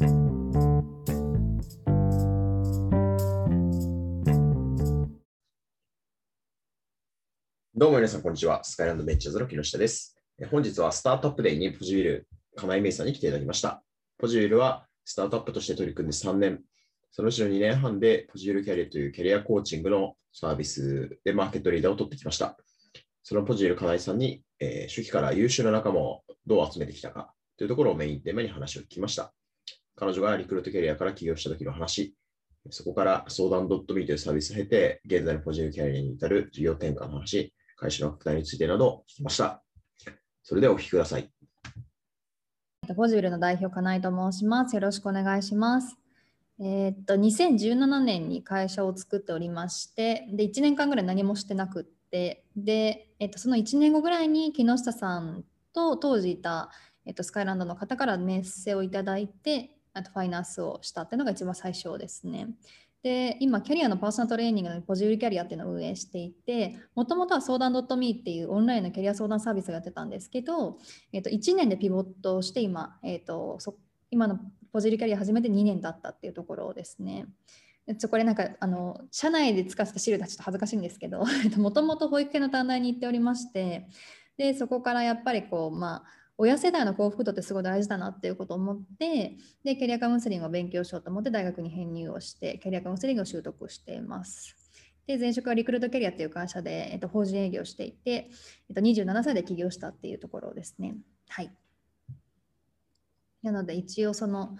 どうも皆さん、こんにちは。スカイランドベンチャーズの木下です。本日はスタートアップデーにポジビル、金井芽衣さんに来ていただきました。ポジビルはスタートアップとして取り組んで3年、そのうちの2年半でポジビルキャリアというキャリアコーチングのサービスでマーケットリーダーを取ってきました。そのポジビル金井さんに、えー初期から優秀な仲間をどう集めてきたかというところをメインテーマに話を聞きました。彼女がリクルートキャリアから起業した時の話、そこから相談 .me というサービスを経て、現在のポジビルキャリアに至る事業転換の話、会社の拡大についてなど聞きました。それではお聞きください。ポジビルの代表、金井と申します。よろしくお願いします。えーっと、2017年に会社を作っておりまして、で、1年間ぐらい何もしてなくって、で、えっと、その1年後ぐらいに木下さんと当時いた、えっと、スカイランドの方からメッセをいただいて、あとファイナンスをしたっていうのが一番最初ですね。で、今、キャリアのパーソナルトレーニングのポジビルキャリアっていうのを運営していて、もともとは相談 .me っていうオンラインのキャリア相談サービスをやってたんですけど、えっと、1年でピボットして今、えっと、そ今のポジルキャリア始めて2年経ったっていうところですね。ちょこれなんかあの社内で使ってた資料でちょっと恥ずかしいんですけど もともと保育園の短大に行っておりましてでそこからやっぱりこうまあ親世代の幸福度ってすごい大事だなっていうことを思ってでキャリアカウンセリングを勉強しようと思って大学に編入をしてキャリアカウンセリングを習得しています。で前職はリクルートキャリアっていう会社で、えっと、法人営業していて、えっと、27歳で起業したっていうところですね。はい。なので一応その、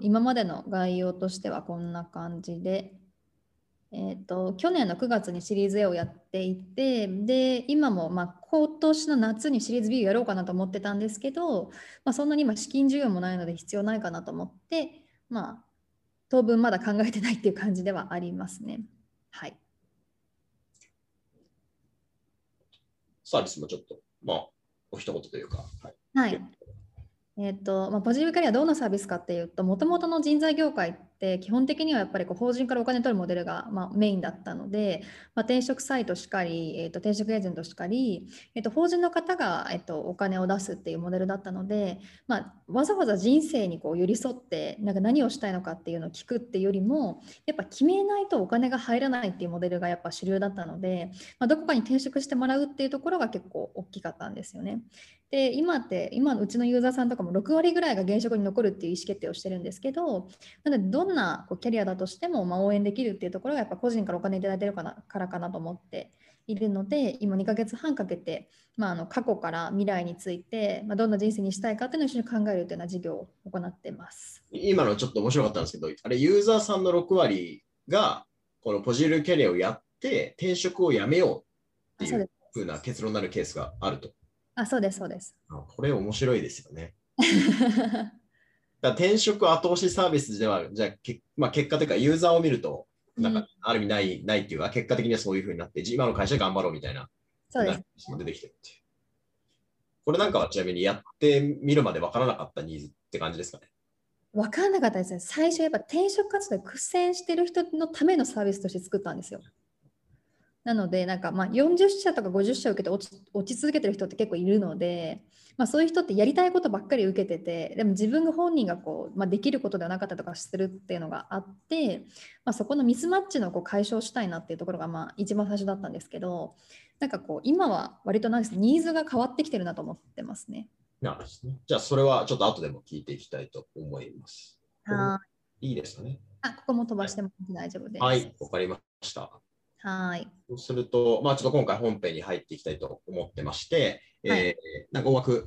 今までの概要としてはこんな感じで、えっと去年の9月にシリーズ A をやっていてで今もまあ今年の夏にシリーズ B をやろうかなと思ってたんですけど、まあ、そんなに今資金需要もないので必要ないかなと思ってまあ当分まだ考えてないっていう感じではありますね。はい。サービスもちょっと、まあ、お一言というか、はい。はい。えっとまあ、ポジティブキャリアはどんなサービスかっていうと、もともとの人材業界って基本的にはやっぱりこう法人からお金取るモデルがまあメインだったので、まあ、転職サイトしかり、えっと転職エージェントしかり、えっと法人の方が、えっとお金を出すっていうモデルだったので、まあ、わざわざ人生にこう寄り添ってなんか何をしたいのかっていうのを聞くっていうよりもやっぱ決めないとお金が入らないっていうモデルがやっぱ主流だったので、まあ、どこかに転職してもらうっていうところが結構大きかったんですよね。で今って今のうちのユーザーさんとかも6割ぐらいが現職に残るっていう意思決定をしてるんですけどなのでどんなこうキャリアだとしてもまあ応援できるっていうところがやっぱ個人からお金いただいてるかなからかなと思っているので今2ヶ月半かけて、まあ、あの過去から未来について、まあ、どんな人生にしたいかっていうのを一緒に考えるというような事業を行ってます。今のちょっと面白かったんですけど、あれ、ユーザーさんの6割が、このポジルキャリアをやって、転職をやめようっていうふうな結論になるケースがあると。あそうですそうです。あこれ面白いですよね。だ転職後押しサービスでは、じゃあ、けまあ、結果というか、ユーザーを見ると、なんか、ある意味ない、ないっていうか、結果的にはそういうふうになって、じ今の会社で頑張ろうみたいな、そうです。出てきてるっていう。これなんかはちなみにやってみるまで分からなかったニーズって感じですかね？分かんなかったですね。最初やっぱ転職活動で苦戦してる人のためのサービスとして作ったんですよ。なので、なんかまあ40社とか50社受けて落ち落ち続けてる人って結構いるので、まあ、そういう人ってやりたいことばっかり受けてて、でも自分が本人がこう、まあ、できることではなかったとかするっていうのがあって、まあ、そこのミスマッチのこう解消したいなっていうところがまあ一番最初だったんですけど、なんかこう今は割となんですニーズが変わってきてるなと思ってますね。なるほど。じゃあ、それはちょっと後でも聞いていきたいと思います。はいいですかね？あ、ここも飛ばしても大丈夫です。はい、わかりました。はい。そうすると、まあ、ちょっと今回本編に入っていきたいと思ってまして、はえーなんか大枠、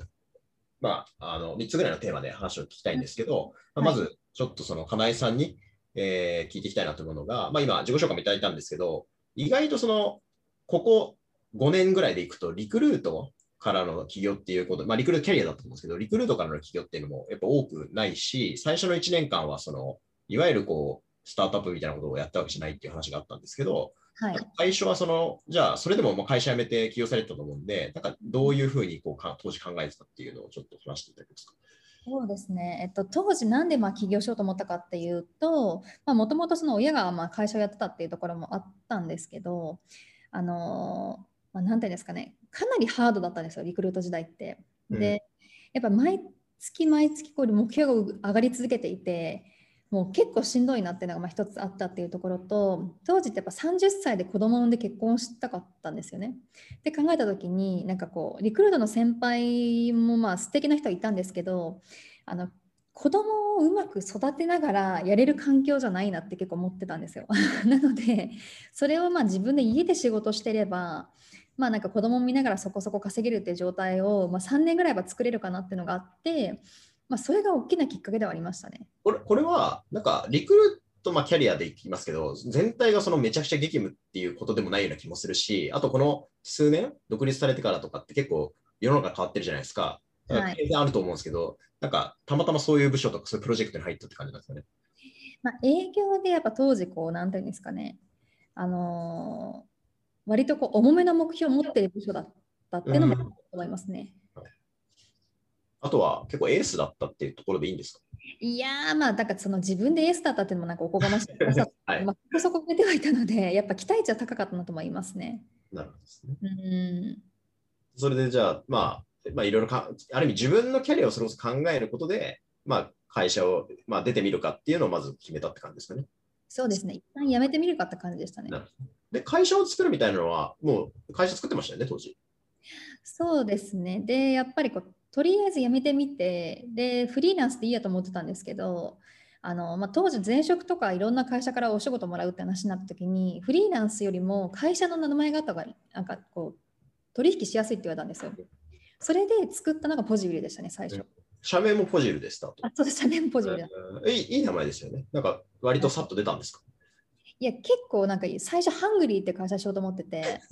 まあ、あの3つぐらいのテーマで話を聞きたいんですけど、まあはいまずちょっとその金井さんに、えー聞いていきたいなと思うのが、まあ、今、自己紹介もいただいたんですけど、意外とその、ここ5年ぐらいでいくと、リクルートからの企業っていうこと、まあ、リクルートキャリアだと思うんですけど、リクルートからの企業っていうのもやっぱ多くないし、最初の1年間はその、いわゆるこう、スタートアップみたいなことをやったわけじゃないっていう話があったんですけど、はい。最初はその、じゃあ、それでももう会社辞めて起業されてたと思うんで、なんかどういうふうにこうか当時考えてたっていうのをちょっと話していただけますか？そうですね、えっと、当時なんでまあ起業しようと思ったかっていうともともとその親がまあ会社をやってたっていうところもあったんですけどあのーまあ、なんていうんですかねかなりハードだったんですよリクルート時代って。うんでやっぱ毎月毎月こう目標が上がり続けていてもう結構しんどいなっていうのがまあ一つあったっていうところと当時ってやっぱ30歳で子供産んで結婚したかったんですよね。で考えた時になんかこうリクルートの先輩もまあ素敵な人はいたんですけどあの子供をうまく育てながらやれる環境じゃないなって結構思ってたんですよ。なのでそれをまあ自分で家で仕事してればまあなんか子供を見ながらそこそこ稼げるっていう状態を、まあ、3年ぐらいは作れるかなっていうのがあって、まあ、それが大きなきっかけではありましたね。これこれは、なんかリクルート、まあ、キャリアでいきますけど、全体がそのめちゃくちゃ激務っていうことでもないような気もするし、あとこの数年、独立されてからとかって結構世の中変わってるじゃないですか。はい、全然あると思うんですけど、なんかたまたまそういう部署とかそういうプロジェクトに入ったって感じなんですかね。まあ、営業でやっぱ当時こう、なんていうんですかね、あのー、割とこう重めの目標を持っている部署だったっていうのも思いますね。うん、あとは結構エースだったっていうところでいいんですか？いやーまあだからその自分でエースだったっていうのもなんかおこがましい、はい、まあ、そこ出てはいたのでやっぱ期待値は高かったなと思いますね。なるほどですね。うんそれでじゃあまあまあ、いろいろか、ある意味自分のキャリアをそれこそ考えることで、まあ、会社を、まあ、出てみるかっていうのをまず決めたって感じですかね。そうですね。一旦辞めてみるかって感じでしたね。で、会社を作るみたいなのは、もう会社作ってましたよね、当時。そうですね。で、やっぱりこう、とりあえず辞めてみて、で、フリーランスでいいやと思ってたんですけど、あのまあ、当時前職とかいろんな会社からお仕事もらうって話になった時にフリーランスよりも会社の名前方がなんかこう取引しやすいって言われたんですよ。それで作ったのがポジウィルでしたね、最初。社名もポジウィルでした。あ、そうです、社名もポジウィルだ。いいいい名前ですよね。なんか、割とさっと出たんですか？いや、結構なんか、最初、ハングリーって会社しようと思ってて。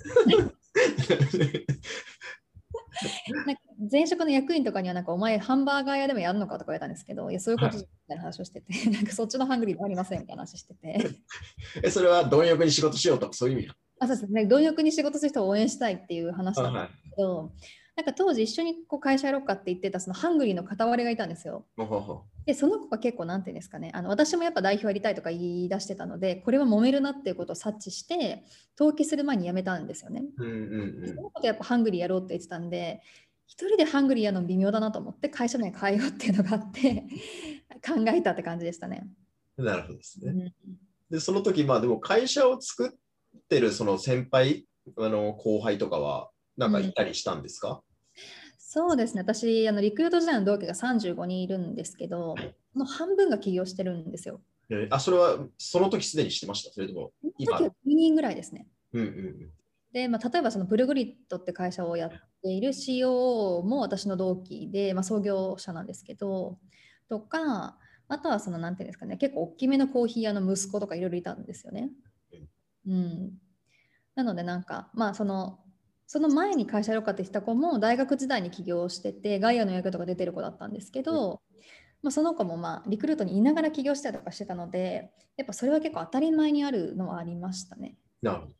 なんか前職の役員とかにはなんかお前ハンバーガー屋でもやるのかとか言われたんですけどいやそういうことみたいな話をしてて、はい、なんかそっちのハングリーもありませんみたいな話してて。えそれは貪欲に仕事しようとかそういう意味あそうですね。貪欲に仕事する人を応援したいっていう話なんですけど、はいなんか当時一緒にこう会社やろうかって言ってたそのハングリーの片割れがいたんですよ。でその子が結構なんていうんですかねあの私もやっぱ代表やりたいとか言い出してたのでこれは揉めるなっていうことを察知して登記する前に辞めたんですよね。うんうんうん、そのことやっぱハングリーやろうって言ってたんで一人でハングリーやるの微妙だなと思って会社名変えようっていうのがあって 考えたって感じでしたね。なるほどですね。うん、でその時まあでも会社を作ってるその先輩あの後輩とかはなんかいたりしたんですか、うん、そうですね。私あのリクルート時代の同期が35人いるんですけど、その半分が起業してるんですよ。えー、あそれはその時すでにしてました？それとも今その時は2人ぐらいですね。うんうんうん。で、まあ、例えばそのプルグリッドって会社をやっている CEO も私の同期で、まあ、創業者なんですけどとかあとはそのなんていうんですかね結構大きめのコーヒー屋の息子とかいろいろいたんですよね。うん、なのでなんかまあそのその前に会社やろうかってした子も大学時代に起業しててガイアの役とか出てる子だったんですけど、まあ、その子もまあリクルートにいながら起業したりとかしてたのでやっぱそれは結構当たり前にあるのはありましたね。なるほど。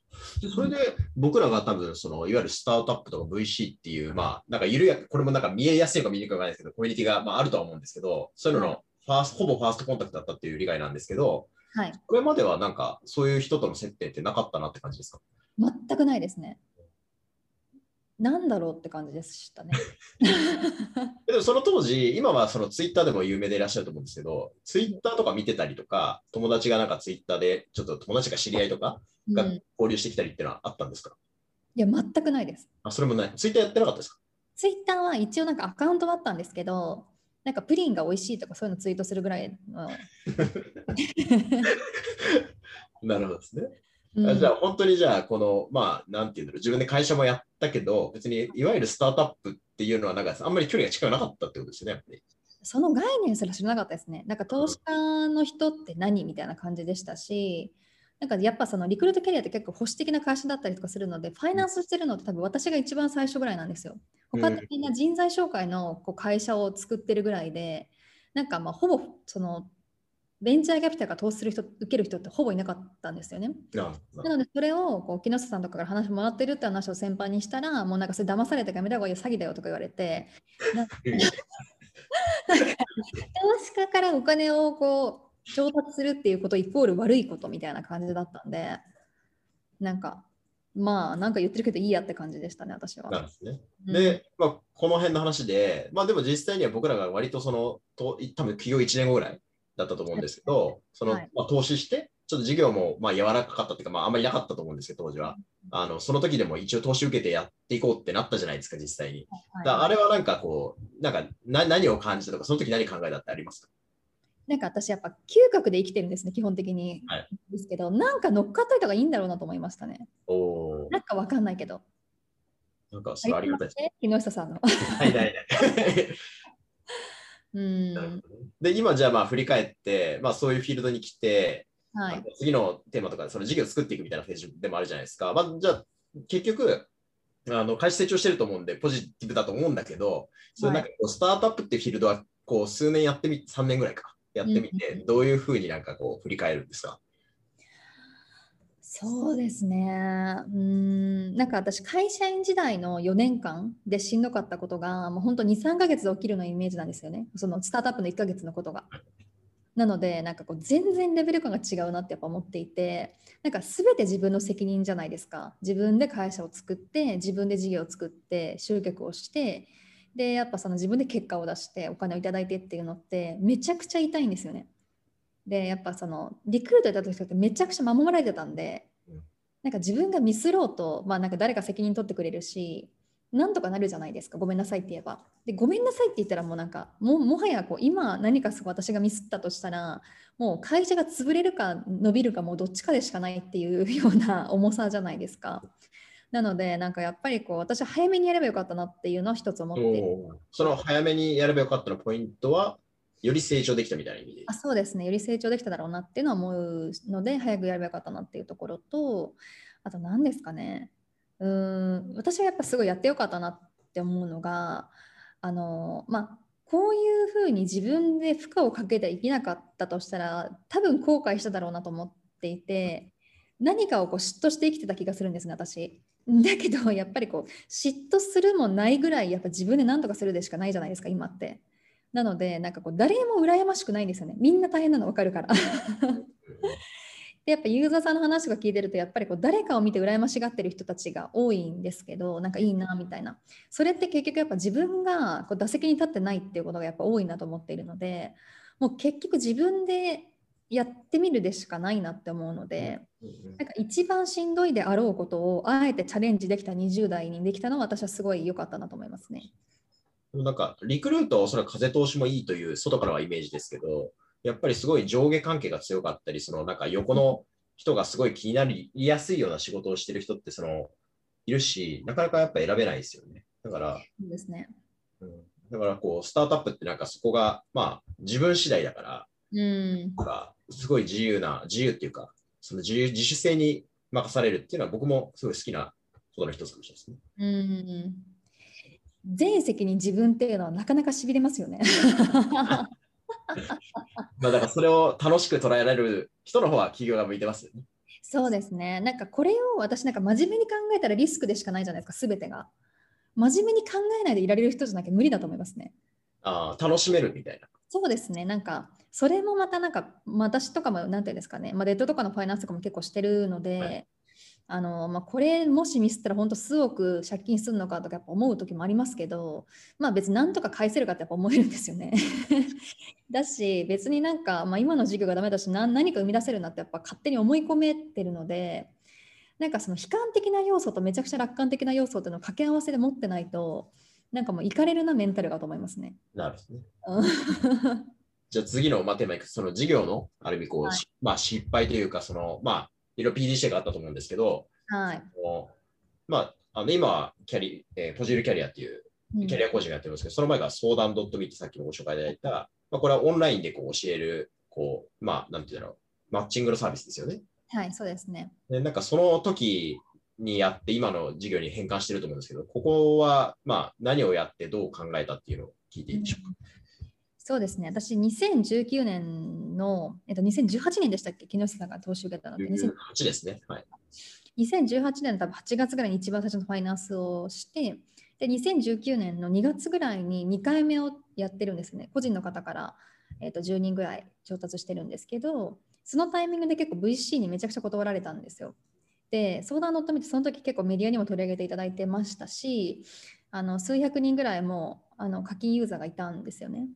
でそれで僕らが多分そのいわゆるスタートアップとか VC っていう、まあ、なんか緩やこれもなんか見えやすいか見えにくいかわからないですけど、コミュニティがまああるとは思うんですけど、そういうののファースト、ほぼファーストコンタクトだったっていう理解なんですけど、はい、これまではなんかそういう人との接点ってなかったなって感じですか？全くないですね。なんだろうって感じでしたね。でもその当時、今はそのツイッターでも有名でいらっしゃると思うんですけど、ツイッターとか見てたりとか、友達がなんかツイッターで、ちょっと友達が知り合いとかが交流してきたりっていうのはあったんですか、うん、いや、全くないです。あ、それもない。ツイッターやってなかったですか？ツイッターは一応なんかアカウントはあったんですけど、なんかプリンが美味しいとかそういうのツイートするぐらいの。なるほどですね。うん、じゃあ本当にじゃあこのまあなんていうんだろう自分で会社もやったけど別にいわゆるスタートアップっていうのはなんかあんまり距離が近くなかったってことですよねその概念すら知らなかったですね。なんか投資家の人って何みたいな感じでしたしなんかやっぱそのリクルートキャリアって結構保守的な会社だったりとかするので、ファイナンスしてるのって多分私が一番最初ぐらいなんですよ。他ってみんな人材紹介のこう会社を作ってるぐらいで、なんかまあほぼそのベンチャーキャピタルが投資する人、受ける人ってほぼいなかったんですよね。なので、それをこう木下さんとかから話もらってるって話を先輩にしたら、もうなんかそれ騙されてやめた方がいい詐欺だよとか言われて、なんか投資家からお金をこう調達するっていうことイコール悪いことみたいな感じだったんで、なんか、まあなんか言ってるけどいいやって感じでしたね、私は。なんですね。うんで、まあ、この辺の話で、まあでも実際には僕らが割とその、と多分企業1年後ぐらいだったと思うんですけど、その、はいまあ、投資して、ちょっと事業もまあ柔らかかったっていうか、まああんまりなかったと思うんですけど、当時は。あの、その時でも一応投資受けてやっていこうってなったじゃないですか、実際に。はいだあれはなんかこう、なんかな何を感じたとか、その時何考えたってありますか？なんか私やっぱ嗅覚で生きてるんですね、基本的に。はいですけど、なんか乗っかっといた方がいいんだろうなと思いましたね。おーなんかわかんないけど。なんかそれありがたいです。ね木下さんの。はい、ないない。うん。で、今じゃあまあ振り返って、まあそういうフィールドに来て、はい。次のテーマとか、その事業を作っていくみたいなフェーズでもあるじゃないですか。まあ、じゃあ、結局、あの会社成長してると思うんで、ポジティブだと思うんだけど、それなんかこうスタートアップっていうフィールドは、こう数年やってみ、3年ぐらいか、やってみてうん、どういうふうになんかこう振り返るんですか？そうですね。うん。なんか私、会社員時代の4年間でしんどかったことが、もう本当2、3ヶ月で起きるのイメージなんですよね。そのスタートアップの1ヶ月のことが。なので、なんかこう全然レベル感が違うなってやっぱ思っていて、なんか全て自分の責任じゃないですか。自分で会社を作って、自分で事業を作って、集客をして、で、やっぱその自分で結果を出して、お金をいただいてっていうのって、めちゃくちゃ痛いんですよね。で、やっぱそのリクルートやった時ってめちゃくちゃ守られてたんでうん、なんか自分がミスろうと、まあなんか誰か責任取ってくれるし、なんとかなるじゃないですか、ごめんなさいって言えば。で、ごめんなさいって言ったらもうなんか、ももはやこう今何かすごい私がミスったとしたら、もう会社が潰れるか伸びるかもうどっちかでしかないっていうような 重さじゃないですか。なので、なんかやっぱりこう私は早めにやればよかったなっていうのを一つ思ってその早めにやればよかったのポイントは、より成長できたみたいな意味であ。そうですね、より成長できただろうなっていうのは思うので、早くやればよかったなっていうところと、あと何ですかね、うん、私はやっぱすごいやってよかったなって思うのが、あの、まあ、こういうふうに自分で負荷をかけていけなかったとしたら、多分後悔しただろうなと思っていて、何かをこう嫉妬して生きてた気がするんですね、私。だけど、やっぱりこう、嫉妬するもないぐらい、やっぱ自分で何とかするでしかないじゃないですか、今って。なので、なんかこう、誰も羨ましくないんですよね。みんな大変なの分かるから。でやっぱユーザーさんの話が聞いてるとやっぱりこう誰かを見て羨ましがってる人たちが多いんですけどなんかいいなみたいなそれって結局やっぱ自分がこう打席に立ってないっていうことがやっぱ多いなと思っているのでもう結局自分でやってみるでしかないなって思うのでなんか一番しんどいであろうことをあえてチャレンジできた20代にできたのは私はすごい良かったなと思いますね。でもなんか、リクルートはおそらく風通しもいいという外からはイメージですけど、やっぱりすごい上下関係が強かったり、そのなんか横の人がすごい気になりやすいような仕事をしてる人ってそのいるし、なかなかやっぱ選べないですよね。だから、そうですね。うん、だからこう、スタートアップってなんかそこが、まあ、自分次第だから、うんなんかすごい自由な、自由っていうか、その自由、自主性に任されるっていうのは僕もすごい好きなことの一つかもしれないですね。うん全責任自分っていうのはなかなかしびれますよね。まあだからそれを楽しく捉えられる人の方は企業が向いてますよね。そうですね。なんかこれを私なんか真面目に考えたらリスクでしかないじゃないですか、すべてが。真面目に考えないでいられる人じゃなきゃ無理だと思いますね。ああ、楽しめるみたいな。そうですね。なんかそれもまたなんか私とかもなんていうんですかね、まあ、デッドとかのファイナンスとかも結構してるので、はいあのまあ、これもしミスったら本当数億借金するのかとかやっぱ思う時もありますけど、まあ別になんとか返せるかってやっぱ思えるんですよね。だし別になんか、まあ、今の授業がダメだし何何か生み出せるなってやっぱ勝手に思い込めてるのでなんかその悲観的な要素とめちゃくちゃ楽観的な要素っていうのを掛け合わせで持ってないとなんかもういかれるなメンタルがと思いますね。なるほど じゃあ次のまあテーマいくその事業のある意味こう、はいしまあ失敗というか、そのまあいろいろ PDCA があったと思うんですけど、はいまあ、あの今はキャリ、えーポジルキャリアっていううんキャリアコーチがやってるんですけど、その前が相談 .me ってさっきもご紹介いただいた、まあ、これはオンラインでこう教える、こう、まあ、なんていうんだろう、マッチングのサービスですよね。はい、そうですね。で、なんかその時にやって今の授業に変換してると思うんですけど、ここは、まあ、何をやってどう考えたっていうのを聞いていいでしょうか？そうですね。私、2019年の、えっと、2018年でしたっけ？木下さんが投資受けたのって。2000 8ですね。はい。2018年の多分8月ぐらいに一番最初のファイナンスをして、で、2019年の2月ぐらいに2回目をやってるんですね。個人の方から、えっと、10人ぐらい調達してるんですけど、そのタイミングで結構 VC にめちゃくちゃ断られたんですよ。で相談乗ってみてその時結構メディアにも取り上げていただいてましたしあの数百人ぐらいもあの課金ユーザーがいたんですよね。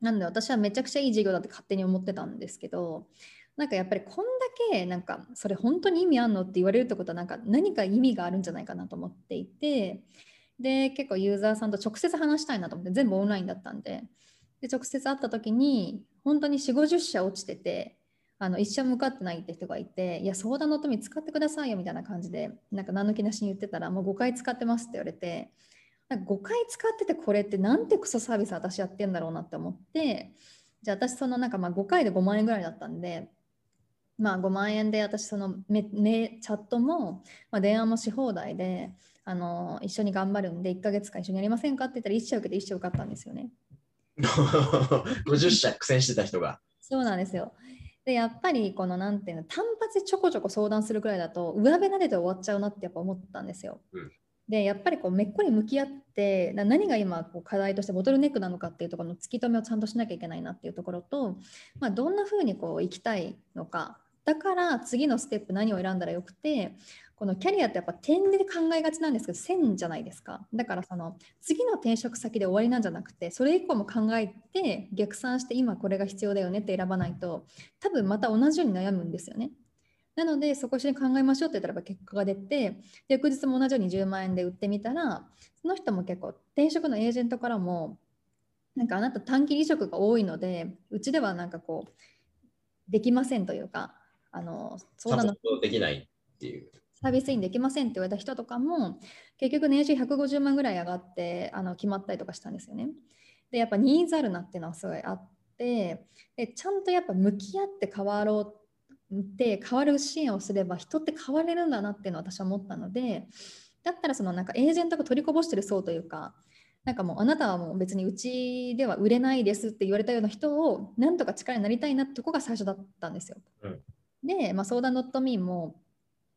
なので私はめちゃくちゃいい事業だって勝手に思ってたんですけどなんかやっぱりこんだけなんかそれ本当に意味あんのって言われるってことはなんか何か意味があるんじゃないかなと思っていてで結構ユーザーさんと直接話したいなと思って全部オンラインだったんでで直接会った時に本当に4 5 0社落ちててあの一社向かってないって人がいていや相談のために使ってくださいよみたいな感じでなんか何の気なしに言ってたらもう5回使ってますって言われてなんか5回使っててこれってなんてクソサービス私やってんだろうなって思ってじゃあ私そのなんかまあ5回で5万円ぐらいだったんでまあ5万円で私そのメメチャットも、まあ、電話もし放題であの一緒に頑張るんで1ヶ月間一緒にやりませんかって言ったら1社受けて1社受かったんですよね。50社苦戦してた人が。そうなんですよ。でやっぱりこのなんていうの単発でちょこちょこ相談するくらいだと上辺なでて終わっちゃうなってやっぱ思ったんですよ。うんでやっぱりこうめっこり向き合って何が今こう課題としてボトルネックなのかっていうところの突き止めをちゃんとしなきゃいけないなっていうところと、まあ、どんな風にこう生きたいのかだから次のステップ何を選んだらよくてこのキャリアってやっぱ点で考えがちなんですけど線じゃないですかだからその次の転職先で終わりなんじゃなくてそれ以降も考えて逆算して今これが必要だよねって選ばないと多分また同じように悩むんですよね。なのでそこ一緒に考えましょうって言ったらば結果が出てで翌日も同じように10万円で売ってみたらその人も結構転職のエージェントからもなんかあなた短期離職が多いのでうちではなんかこうできませんというかあの相談のできないっていう。サービスインできませんって言われた人とかも結局年収150万ぐらい上がってあの決まったりとかしたんですよね。でやっぱニーズあるなっていうのはすごいあってでちゃんとやっぱ向き合って変わろうって変わる支援をすれば人って変われるんだなっていうのを私は思ったのでだったらそのなんかエージェントが取りこぼしてる層というかなんかもうあなたはもう別にうちでは売れないですって言われたような人をなんとか力になりたいなってとこが最初だったんですよ。うんで、まあ、相談 .me も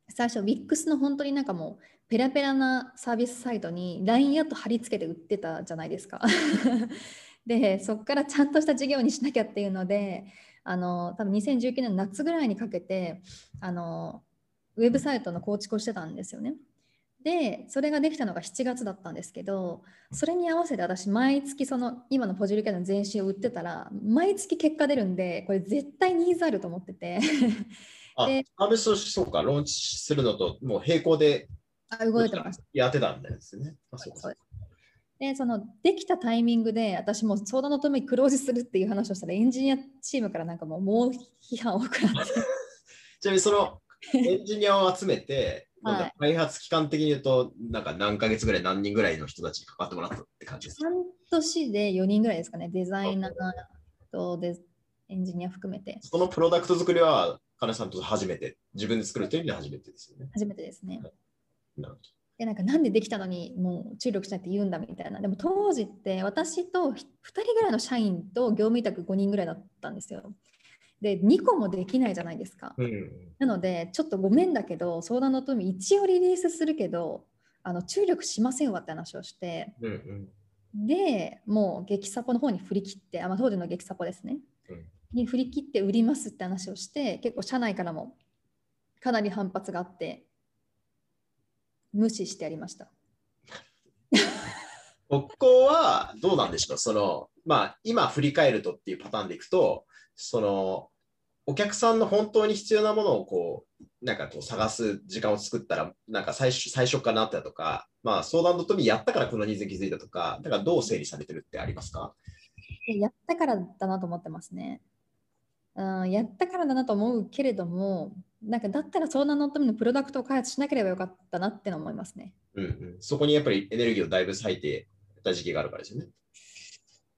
最初 WIX の本当になんかもうペラペラなサービスサイトに LINE アット貼り付けて売ってたじゃないですか。でそこからちゃんとした事業にしなきゃっていうのであの多分2019年の夏ぐらいにかけてあのウェブサイトの構築をしてたんですよね。でそれができたのが7月だったんですけどそれに合わせて私毎月その今のポジュリキャラの全身を売ってたら毎月結果出るんでこれ絶対ニーズあると思っててあ で、サービスとしてそうか、ローンチするのともう並行であ動いてました。やってたんですね。あそうかそうですでそのできたタイミングで私も相談のために黒字するっていう話をしたらエンジニアチームからなんかもう猛批判多くなって。ちなみにそのエンジニアを集めて、はい。開発期間的に言うと、なんか何ヶ月ぐらい、何人ぐらいの人たちに関わってもらったって感じですか？半年で4人ぐらいですかね。デザイナーとデエンジニア含めて。そのプロダクト作りは、金さんと初めて、自分で作るという意味で初めてですよね。初めてですね。なるほでなんかなんでできたのにもう注力しないって言うんだみたいな。でも当時って私と2人ぐらいの社員と業務委託5人ぐらいだったんですよ。で2個もできないじゃないですか。どうん。なのでちょっとごめんだけど相談の富一応リリースするけどあの注力しませんわって話をして。うんうん。でもう激サポの方に振り切ってあ、まあ、当時の激サポですね、うん。に振り切って売りますって話をして結構社内からもかなり反発があって無視してやりました。ここはどうなんでしょう？その、まあ、今振り返るとっていうパターンでいくと、その、お客さんの本当に必要なものをこう、なんかこう探す時間を作ったら、なんか最初最初からなったとか、まあ相談のとみやったからこのニーズに気づいたとか、だからどう整理されてるってありますか？でやったからだなと思ってますね。うん、やったからだなと思うけれども、なんかだったら相談のためのプロダクトを開発しなければよかったなっての思いますね。うんうん。そこにやっぱりエネルギーをだいぶ割いてた時期があるからですよね。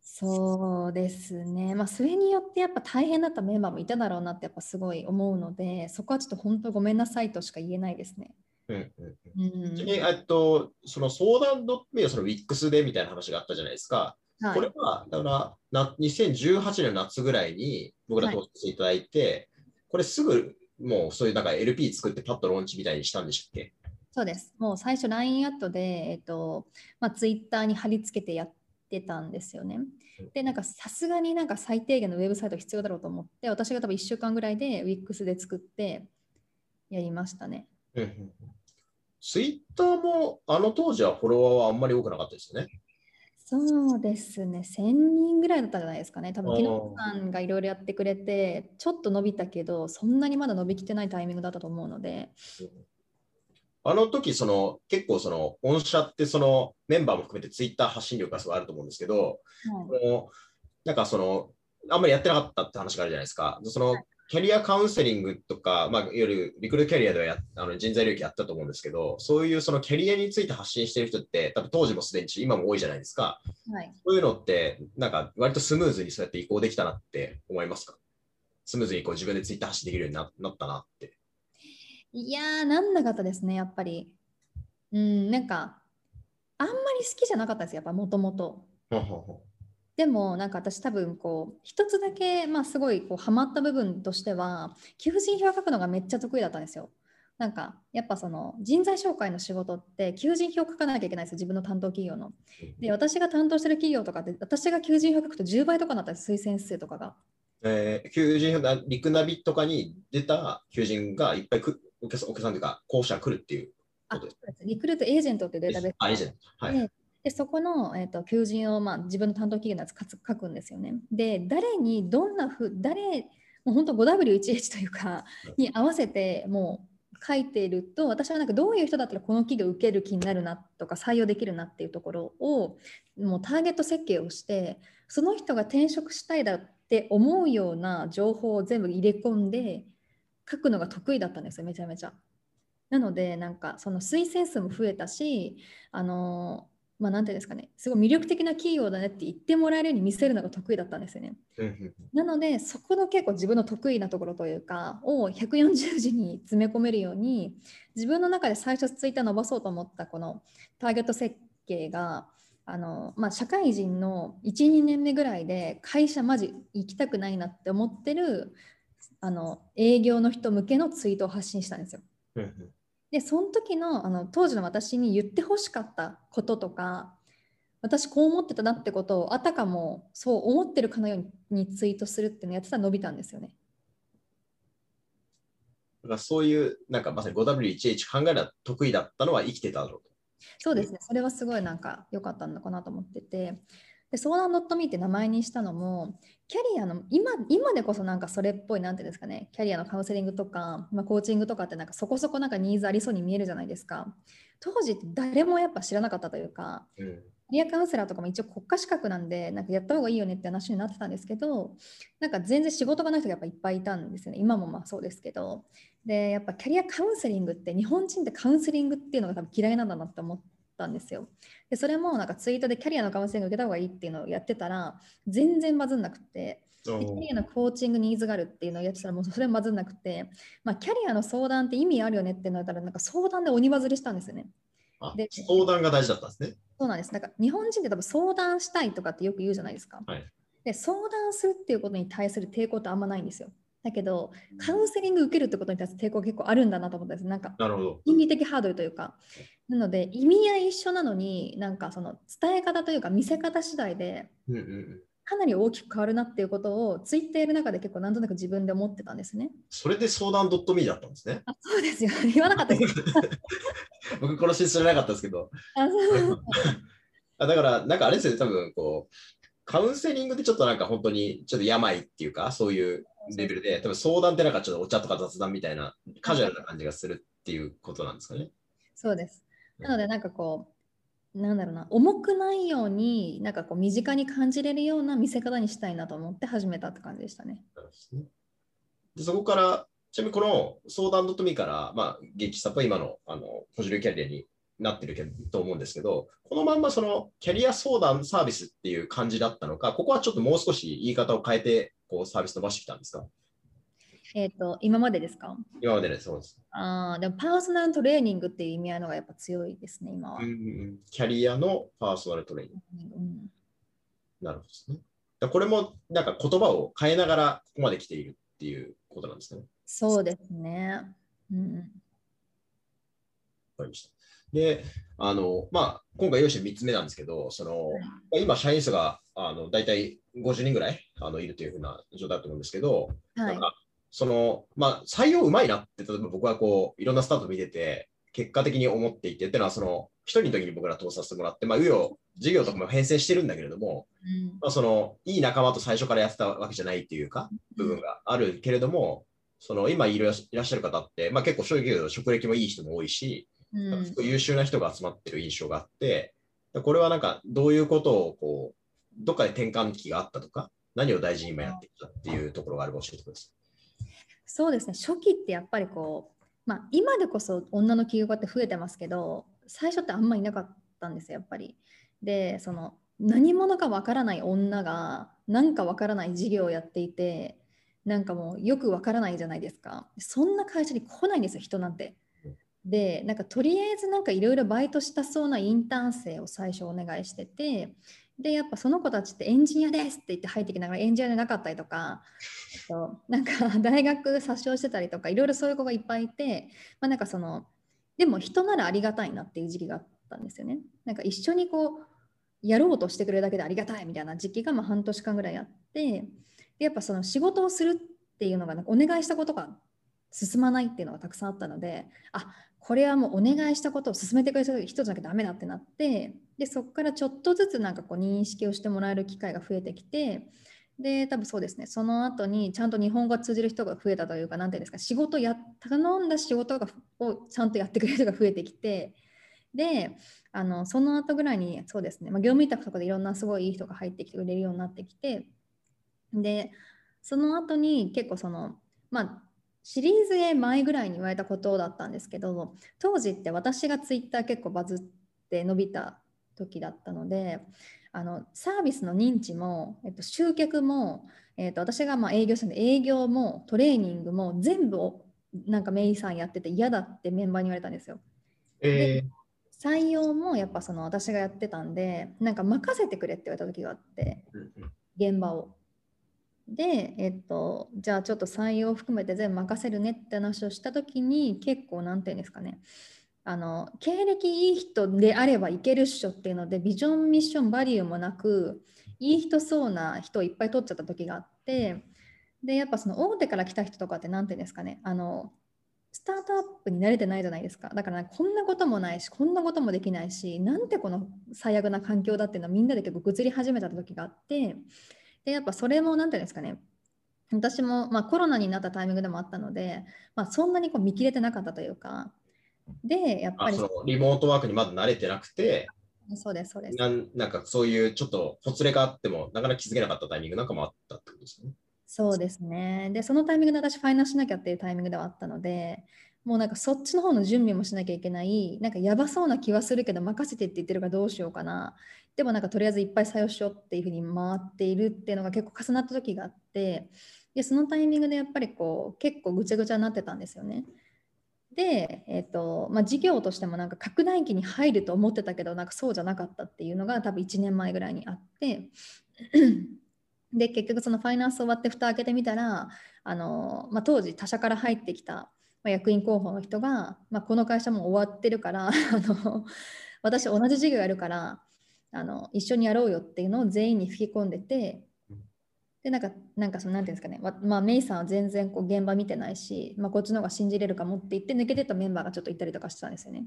そうですね。まあ、それによってやっぱ大変だったメンバーもいただろうなってやっぱすごい思うので、そこはちょっと本当ごめんなさいとしか言えないですね。うんうんちなみに、えっと、その相談のみはその WIX でみたいな話があったじゃないですか。はいこれは、だからな、2018年の夏ぐらいに僕ら投資していただいて、これすぐもうそういうなんか LP 作ってパッとローンチみたいにしたんでしたっけ？そうです。もう最初 LINE アットで、えっとまあ、Twitter に貼り付けてやってたんですよね。で、なんかさすがになんか最低限のウェブサイト必要だろうと思って、私が多分1週間ぐらいで Wix で作って、やりましたね。うんうんうんツイッターもあの当時はフォロワーはあんまり多くなかったですよね。そうですね、1000人ぐらいだったんじゃないですかね。多分木野さんがいろいろやってくれて、ちょっと伸びたけど、そんなにまだ伸びきってないタイミングだったと思うので、あの時その結構その御社ってそのメンバーも含めてツイッター発信力がすごいあると思うんですけど、このなんかそのあんまりやってなかったって話があるじゃないですか。そのキャリアカウンセリングとか、まあ、いわゆるリクルートキャリアではやあの人材領域やったと思うんですけど、そういうそのキャリアについて発信してる人って、多分当時もすでに今も多いじゃないですか。はい、そういうのって、なんか割とスムーズにそうやって移行できたなって思いますか？スムーズにこう自分でツイッター発信できるようにななったなって。いやー、なんなかったですね、やっぱり。うん、なんか、あんまり好きじゃなかったですよ、やっぱもともと。でもなんか私多分こう一つだけまあすごいこうハマった部分としては求人票を書くのがめっちゃ得意だったんですよ。なんかやっぱその人材紹介の仕事って求人票を書かなきゃいけないんですよ自分の担当企業の。で私が担当してる企業とかって私が求人票を書くと10倍とかになったんです推薦数とかが。えー求人な、リクナビとかに出た求人がいっぱいくお客さんお客さんというか、候補者が来るっていうあことです。リクルートエージェントっていうデータベースあ、いいじゃん。はい。ででそこの、えー、と求人を、まあ、自分の担当企業のやつ書くんですよね。で誰にどんなふう誰もう本当 5W1H というかに合わせてもう書いていると私はなんかどういう人だったらこの企業受ける気になるなとか採用できるなっていうところをもうターゲット設計をしてその人が転職したいだって思うような情報を全部入れ込んで書くのが得意だったんですよめちゃめちゃ。なのでなんかその推薦数も増えたしあのまあ、なんていうんですかね、すごい魅力的な企業だねって言ってもらえるように見せるのが得意だったんですよね。なので、そこの結構自分の得意なところというか、を140字に詰め込めるように、自分の中で最初ツイッター伸ばそうと思ったこのターゲット設計が、あのまあ、社会人の1、2年目ぐらいで会社マジ行きたくないなって思ってるあの営業の人向けのツイートを発信したんですよ。でその時のあの当時の私に言ってほしかったこととか私こう思ってたなってことをあたかもそう思ってるかのようにツイートするっていうのをやってたら伸びたんですよね。だからそういう、なんかまさに 5W1H 考えが得意だったのは生きてただろうと。そうですねそれはすごいなんか良かったのかなと思っててで相談 .me って名前にしたのもキャリアの今今でこそなんかそれっぽいなんていうんですかねキャリアのカウンセリングとか、まあ、コーチングとかってなんかそこそこなんかニーズありそうに見えるじゃないですか。当時誰もやっぱ知らなかったというかうんキャリアカウンセラーとかも一応国家資格なんでなんかやった方がいいよねって話になってたんですけどなんか全然仕事がない人がやっぱいっぱいいたんですよね。今もまあそうですけど。でやっぱキャリアカウンセリングって日本人ってカウンセリングっていうのが多分嫌いなんだなって思ったんですよでそれもなんかツイートでキャリアのカウンセリング受けた方がいいっていうのをやってたら全然バズんなくってでキャリアのコーチングニーズがあるっていうのをやってたらもうそれもバズんなくて、まあ、キャリアの相談って意味あるよねってなったらなんか相談で鬼バズりしたんですよねあで相談が大事だったんですね。そうなんです。なんか日本人って多分相談したいとかってよく言うじゃないですか。はいで相談するっていうことに対する抵抗ってあんまないんですよ。だけどカウンセリング受けるってことに対する抵抗が結構あるんだなと思ったんです。なんかなるほど。心理的ハードルというか。なので意味合い一緒なのになんかその伝え方というか見せ方次第でうんうんうんかなり大きく変わるなっていうことをツイッターやる中で結構なんとなく自分で思ってたんですね。それで相談 .me だったんですね。あそうですよ。言わなかったです。僕、この知らなかったですけど。あそうあだから、なんかあれですよね、多分こう、カウンセリングってちょっとなんか本当にちょっと病っていうか、そういうレベルで、多分相談ってなんかちょっとお茶とか雑談みたいな、カジュアルな感じがするっていうことなんですかね。そうです。なので、なんかこう、なんだろうな、重くないように、なんかこう、身近に感じれるような見せ方にしたいなと思って始めたって感じでしたね。でそこから、ちなみにこの相談 .me から、まあ、激サポ今のあのポジルキャリアになってるけどと思うんですけど、このまんまそのキャリア相談サービスっていう感じだったのか、ここはちょっともう少し言い方を変えてこうサービス伸ばしてきたんですか？えっ、と、今までですか？今までね、そうです。ああ、でもパーソナルトレーニングっていう意味合いのがやっぱ強いですね、今は。うんキャリアのパーソナルトレーニング。うんなるほどですね。これもなんか言葉を変えながらここまで来ているっていうことなんですかね。そうですね。うん、わかりました。で、あの、まあ、今回用意して3つ目なんですけど、その、今、社員数があの大体50人ぐらいあのいるというふうな状態だと思うんですけど、はい。かその、まあ、採用うまいなって、例えば僕はこう、いろんなスタート見てて、結果的に思っていて、っていうのは、その、一人の時に僕ら通させてもらって、まあ、紆余、事業とかも編成してるんだけれども、うん。まあ、その、いい仲間と最初からやってたわけじゃないっていうか、部分があるけれども、その、今いらっしゃる方って、まあ、結構、正直言うと職歴もいい人も多いし、うん。優秀な人が集まってる印象があって、これはなんかどういうことをこう、どっかで転換期があったとか、何を大事に今やってきたっていうところがあれば教えてくださいそうですね初期ってやっぱりこう、まあ、今でこそ女の起業家って増えてますけど最初ってあんまいなかったんですよやっぱり。でその何者かわからない女がなんかわからない事業をやっていてなんかもうよくわからないじゃないですかそんな会社に来ないんですよ人なんて。でなんかとりあえずなんかいろいろバイトしたそうなインターン生を最初お願いしててでやっぱその子たちってエンジニアですって言って入ってきながらエンジニアじゃなかったりとかえっとなんか 大学殺傷してたりとかいろいろそういう子がいっぱいいて、まあ、なんかそのでも人ならありがたいなっていう時期があったんですよね。なんか一緒にこうやろうとしてくれるだけでありがたいみたいな時期がまあ半年間ぐらいあってでやっぱその仕事をするっていうのがなんかお願いしたことが進まないっていうのがたくさんあったのであこれはもうお願いしたことを進めてくれる人じゃなきゃダメだってなってでそこからちょっとずつなんかこう認識をしてもらえる機会が増えてきてで多分そうですね。その後にちゃんと日本語が通じる人が増えたというか何ていうんですか仕事や頼んだ仕事がをちゃんとやってくれる人が増えてきてであのその後ぐらいにそうですね、まあ、業務委託とかでいろんなすごいいい人が入ってきてくれるようになってきてでその後に結構そのまあシリーズ A 前ぐらいに言われたことだったんですけど当時って私がツイッター結構バズって伸びた時だったのであのサービスの認知も、えっと、集客も、えっと、私がまあ営業したんで営業もトレーニングも全部をなんかメイさんやってて嫌だってメンバーに言われたんですよ。い。え採用もやっぱその私がやってたんでなんか任せてくれって言われた時があって現場を。で、えっと、じゃあちょっと採用含めて全部任せるねって話をした時に結構なんていうんですかね。あの経歴いい人であればいけるっしょっていうのでビジョンミッションバリューもなくいい人そうな人をいっぱい取っちゃった時があってでやっぱその大手から来た人とかってなんていうんですかね。あのスタートアップに慣れてないじゃないですか。だからこんなこともないしこんなこともできないしなんてこの最悪な環境だっていうのはみんなで結構ぐずり始めた時があってでやっぱそれもなんていうんですかね私も、まあ、コロナになったタイミングでもあったので、まあ、そんなにこう見切れてなかったというかでやっぱりあそのリモートワークにまだ慣れてなくてそうですそうですなん、なんかそういうちょっとほつれがあっても、なかなか気づけなかったタイミングなんかもあったってことですね。そうですね。で、そのタイミングで私、ファイナンスしなきゃっていうタイミングではあったので、もうなんかそっちの方の準備もしなきゃいけない、なんかやばそうな気はするけど、任せてって言ってるからどうしようかな。でもなんかとりあえずいっぱい採用しようっていうふうに回っているっていうのが結構重なった時があって、で、そのタイミングでやっぱりこう、結構ぐちゃぐちゃになってたんですよね。で、えっとまあ、事業としてもなんか拡大期に入ると思ってたけどなんかそうじゃなかったっていうのが多分1年前ぐらいにあって で結局そのファイナンス終わって蓋開けてみたらあの、まあ、当時他社から入ってきた、役員候補の人が、まあ、この会社も終わってるから あの私同じ事業やるからあの一緒にやろうよっていうのを全員に吹き込んでてでなんかなんかそのなんていうんですかね、ままあ、メイさんは全然こう現場見てないし、まあ、こっちの方が信じれるかもって言って抜けてったメンバーがちょっといたりとかしてたんですよね。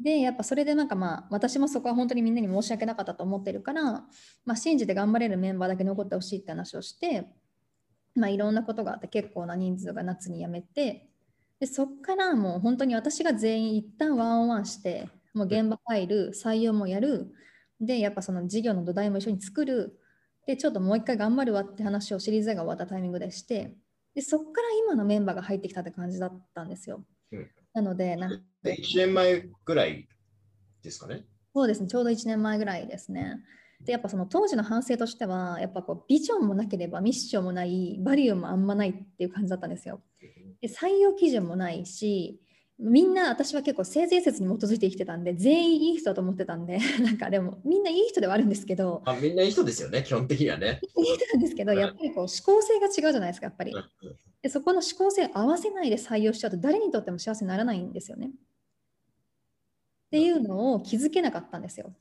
でやっぱそれでなんかまあ私もそこは本当にみんなに申し訳なかったと思ってるから、まあ、信じて頑張れるメンバーだけ残ってほしいって話をして、まあ、いろんなことがあって結構な人数が夏に辞めてでそっからもう本当に私が全員一旦ワンオンワンしてもう現場入る採用もやるでやっぱその事業の土台も一緒に作るでちょっともう一回頑張るわって話をシリーズが終わったタイミングでしてでそっから今のメンバーが入ってきたって感じだったんですよ。うんなのでなんかで1年前ぐらいですかね？そうですね、ちょうど1年前ぐらいですね。で、やっぱその当時の反省としては、やっぱこうビジョンもなければミッションもない、バリューもあんまないっていう感じだったんですよ。で採用基準もないし、みんな私は結構性善説に基づいて生きてたんで、全員いい人だと思ってたんで、なんかでもみんないい人ではあるんですけど、あみんないい人ですよね、基本的にはね。いい人なんですけど、やっぱりこう思考性が違うじゃないですか、やっぱりうん。でそこの思考性を合わせないで採用しちゃうと誰にとっても幸せにならないんですよね。っていうのを気づけなかったんですよ。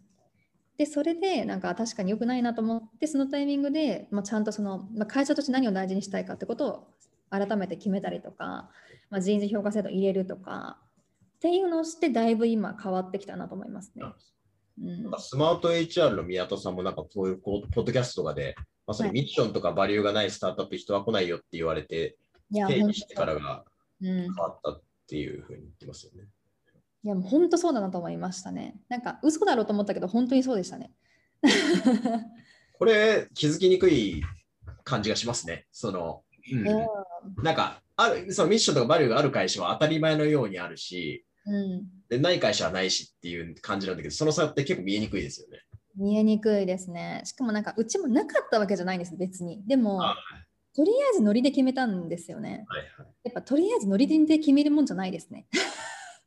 でそれでなんか確かに良くないなと思ってそのタイミングで、まあ、ちゃんとその、まあ、会社として何を大事にしたいかってことを改めて決めたりとか、まあ、人事評価制度入れるとかっていうのをしてだいぶ今変わってきたなと思いますね。うん、スマート HR の宮戸さんもなんかこういうポッドキャストとかで、まさにミッションとかバリューがないスタートアップ、人は来ないよって言われて、定義してからが変わったっていうふうに言ってますよね。いや、もう本当そうだなと思いましたね。なんか嘘だろうと思ったけど、本当にそうでしたね。これ、気づきにくい感じがしますね。その、うん、なんかある、そのミッションとかバリューがある会社は当たり前のようにあるし、うん、でない会社はないしっていう感じなんだけど、その差って結構見えにくいですよね。見えにくいですね。しかもなんかうちもなかったわけじゃないんです、別に。でも、とりあえずノリで決めたんですよね。はいはい、やっぱとりあえずノリで決めるもんじゃないですね。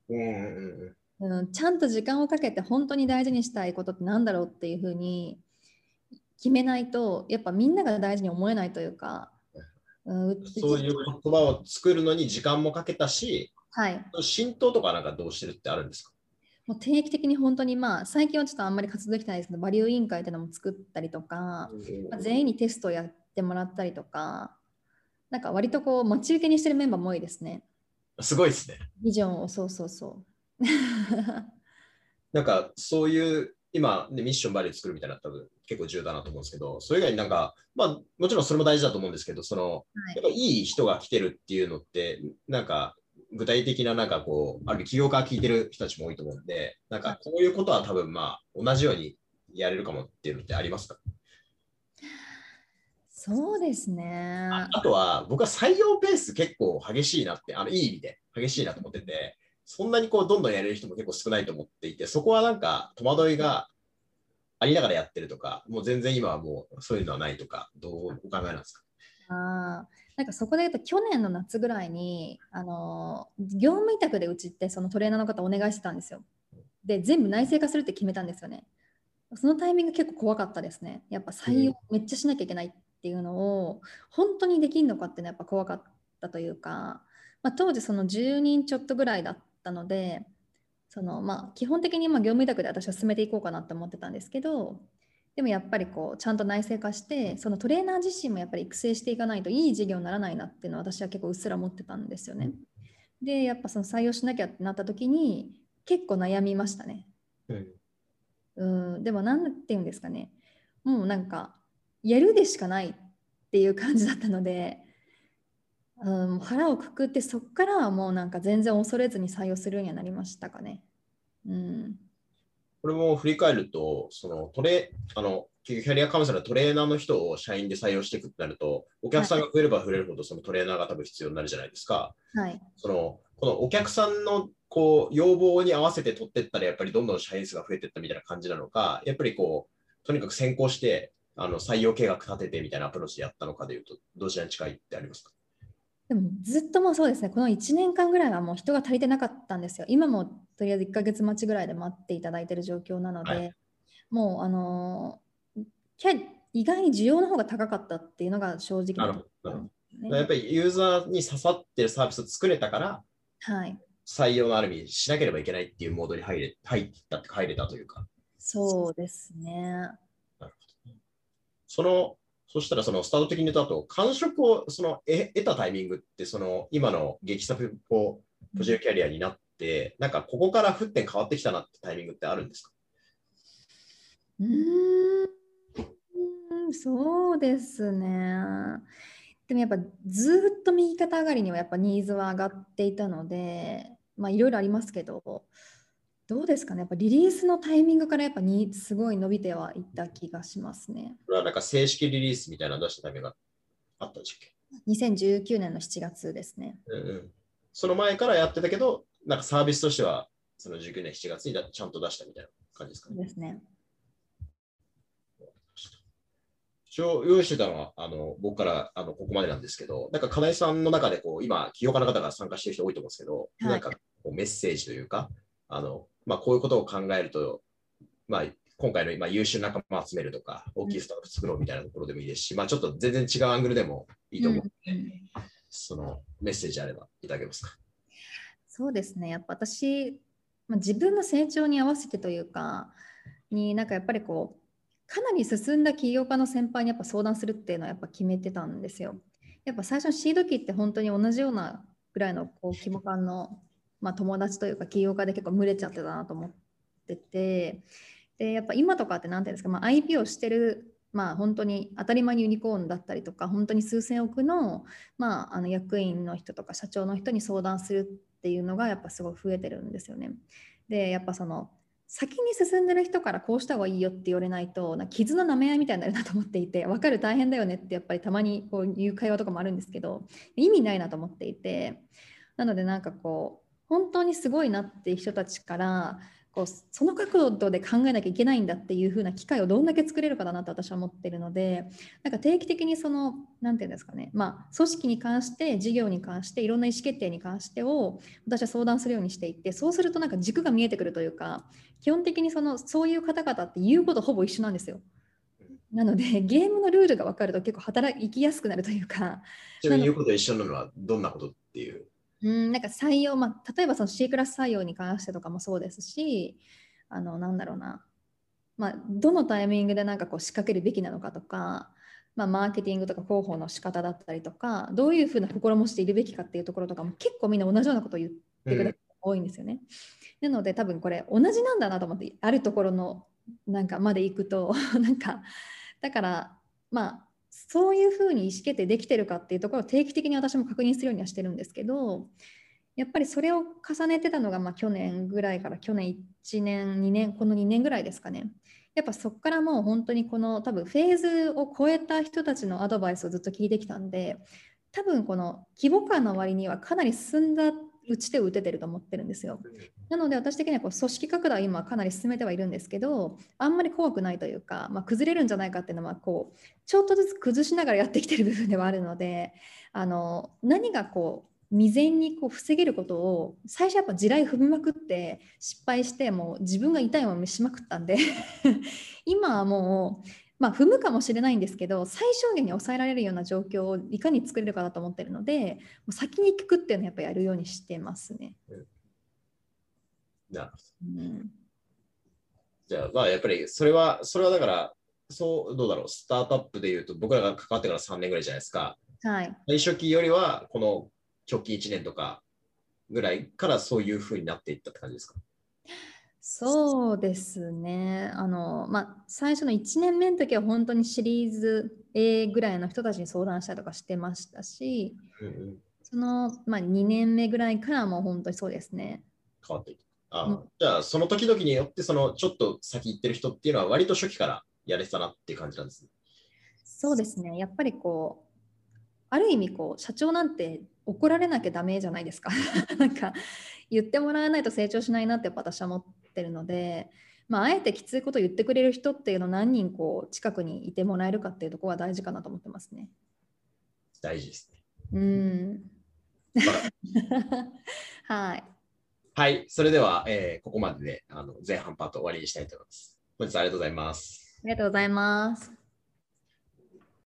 うんうん、ちゃんと時間をかけて本当に大事にしたいことって何だろうっていうふうに決めないとやっぱみんなが大事に思えないというか、うん、そういう言葉を作るのに時間もかけたし、はい、浸透とかなんかどうしてるってあるんですか？もう定期的に本当にまあ最近はちょっとあんまり活動できてないですけどバリュー委員会っていうのも作ったりとか、まあ、全員にテストをやってもらったりとかなんか割とこう待ち受けにしてるメンバーも多いですね。すごいですね。ビジョンをそうそうそう。なんかそういう今、ね、ミッションバリュー作るみたいな多分結構重要だなと思うんですけど、それ以外になんか、まあもちろんそれも大事だと思うんですけど、その、はい、やっぱいい人が来てるっていうのって、なんか具体的ななんかこう、ある企業から聞いてる人たちも多いと思うんで、なんかこういうことは多分まあ同じようにやれるかもっていうのってありますか？そうですね。あ。あとは僕は採用ペース結構激しいなって、あのいい意味で激しいなと思ってて、そんなにこうどんどんやれる人も結構少ないと思っていて、そこはなんか戸惑いがありながらやってるとか、もう全然今はもうそういうのはないとか、どうお考えなんですか？あなんかそこで言うと去年の夏ぐらいにあの業務委託でうちってそのトレーナーの方お願いしてたんですよ。で全部内製化するって決めたんですよね。そのタイミング結構怖かったですね。やっぱ採用めっちゃしなきゃいけないっていうのを本当にできるのかっていうのはやっぱ怖かったというか、まあ、当時その10人ちょっとぐらいだったのでそのまあ基本的にま業務委託で私は進めていこうかなって思ってたんですけどでもやっぱりこうちゃんと内製化してそのトレーナー自身もやっぱり育成していかないといい事業にならないなっていうのは私は結構うっすら思ってたんですよね。でやっぱその採用しなきゃってなった時に結構悩みましたね。うん、うんでも何て言うんですかねもうなんかやるでしかないっていう感じだったのでうん、腹をくくってそこからはもうなんか全然恐れずに採用するようにはなりましたかね。うん、これも振り返ると、そのトレあのキャリアカウンセラートレーナーの人を社員で採用していくってなると、お客さんが増えれば増えるほどそのトレーナーが多分必要になるじゃないですか。はい、そのこのお客さんのこう要望に合わせて取っていったら、やっぱりどんどん社員数が増えていったみたいな感じなのか、やっぱりこう、とにかく先行してあの採用計画立ててみたいなアプローチでやったのかでいうと、どちらに近いってありますか？でもずっともそうですね、この1年間ぐらいはもう人が足りてなかったんですよ。今もとりあえず1ヶ月待ちぐらいで待っていただいている状況なので、はい、もうあの意外に需要の方が高かったっていうのが正直なところ、ね、やっぱりユーザーに刺さってるサービスを作れたから、はい、採用のある意味しなければいけないっていうモードに入れ入った入れたというか。そうですね。そのそしたらそのスタート的に言うと、あと感触をその得たタイミングって、その今の激サプポジュキャリアになって、なんかここから沸点変わってきたなってタイミングってあるんですか？うんそうですね。でもやっぱずっと右肩上がりにはやっぱニーズは上がっていたので、まあいろいろありますけど、どうですかね、やっぱリリースのタイミングからやっぱにすごい伸びてはいった気がしますね。これはなんか正式リリースみたいなの出したタイミングがあった時期 ?2019 年の7月ですね、うんうん。その前からやってたけど、なんかサービスとしてはその19年7月にちゃんと出したみたいな感じですかね。ですね。一応用意してたのは、あの僕からあのここまでなんですけど、なんか金井さんの中でこう今、起業家の方が参加している人多いと思うんですけど、はい、なんかこうメッセージというか、あのまあ、こういうことを考えると、まあ、今回の今優秀な仲間を集めるとか、大きいスタップ作ろうみたいなところでもいいですし、まあ、ちょっと全然違うアングルでもいいと思うので、うん、そのメッセージあればいただけますか？そうですね、やっぱ私、まあ、自分の成長に合わせてというか、になんかやっぱりこう、かなり進んだ起業家の先輩にやっぱ相談するっていうのはやっぱ決めてたんですよ。やっぱ最初のシード期って本当に同じようなぐらいのこう 規模感の、まあ、友達というか起業家で結構群れちゃってたなと思っててでやっぱ今とかって何ていうんですか、まあ、IP をしてるまあ本当に当たり前にユニコーンだったりとか本当に数千億の,、まあ、あの役員の人とか社長の人に相談するっていうのがやっぱすごい増えてるんですよね。でやっぱその先に進んでる人からこうした方がいいよって言われないとな傷の舐め合いみたいになるなと思っていて分かる大変だよねってやっぱりたまにこういう会話とかもあるんですけど意味ないなと思っていてなのでなんかこう本当にすごいなっていう人たちからこうその角度で考えなきゃいけないんだっていう風な機会をどんだけ作れるかだなと私は思ってるのでなんか定期的にその何て言うんですかねまあ組織に関して事業に関していろんな意思決定に関してを私は相談するようにしていってそうするとなんか軸が見えてくるというか基本的にそのそういう方々って言うことほぼ一緒なんですよ。なのでゲームのルールが分かると結構働きやすくなるというか。ちなみに言うこと一緒なのはどんなことっていう？うんなんか採用、まあ、例えばその C クラス採用に関してとかもそうですし、あのなんだろうな、まあ、どのタイミングでなんかこう仕掛けるべきなのかとか、まあ、マーケティングとか広報の仕方だったりとか、どういうふうな心持ちでいるべきかっていうところとかも結構みんな同じようなことを言ってくれる多いんですよね。うん、なので多分これ同じなんだなと思って、あるところのなんかまで行くと、なんか、だからまあそういうふうに意思決定できてるかっていうところを定期的に私も確認するようにはしてるんですけどやっぱりそれを重ねてたのがまあ去年ぐらいから去年1年2年この2年ぐらいですかね。やっぱそこからもう本当にこの多分フェーズを超えた人たちのアドバイスをずっと聞いてきたんで多分この規模感の割にはかなり進んだ打ち手を打ててると思ってるんですよ。なので私的にはこう組織拡大今かなり進めてはいるんですけどあんまり怖くないというか、まあ、崩れるんじゃないかっていうのはこうちょっとずつ崩しながらやってきてる部分ではあるのであの何がこう未然にこう防げることを最初やっぱ地雷踏みまくって失敗してもう自分が痛いまましまくったんで 今はもうまあ、踏むかもしれないんですけど最小限に抑えられるような状況をいかに作れるかだと思ってるので先に聞くっていうのはやっぱりやるようにしてますね。うん、なるほど。うん、じゃあまあやっぱりそれはそれはだからそうどうだろうスタートアップでいうと僕らが関わってから3年ぐらいじゃないですか。はい、最初期よりはこの直近1年とかぐらいからそういうふうになっていったって感じですか？そうですね。あの、まあ、最初の1年目の時は本当にシリーズ A ぐらいの人たちに相談したりとかしてましたし、うんうん、その、まあ、2年目ぐらいからも本当にそうですね。変わっていく。あ、うん、じゃあ、その時々によって、そのちょっと先行ってる人っていうのは割と初期からやれてたなっていう感じなんですね。そうですね。やっぱりこう、ある意味こう、社長なんて怒られなきゃダメじゃないですか。なんか言ってもらわないと成長しないなって私は思ってるので、まあ、あえてきついこと言ってくれる人っていうのを何人こう近くにいてもらえるかっていうところは大事かなと思ってますね。大事ですね。うん。はい。はい、それでは、えー、ここまでであの前半パート終わりにしたいと思います。本日はありがとうございます。ありがとうございます。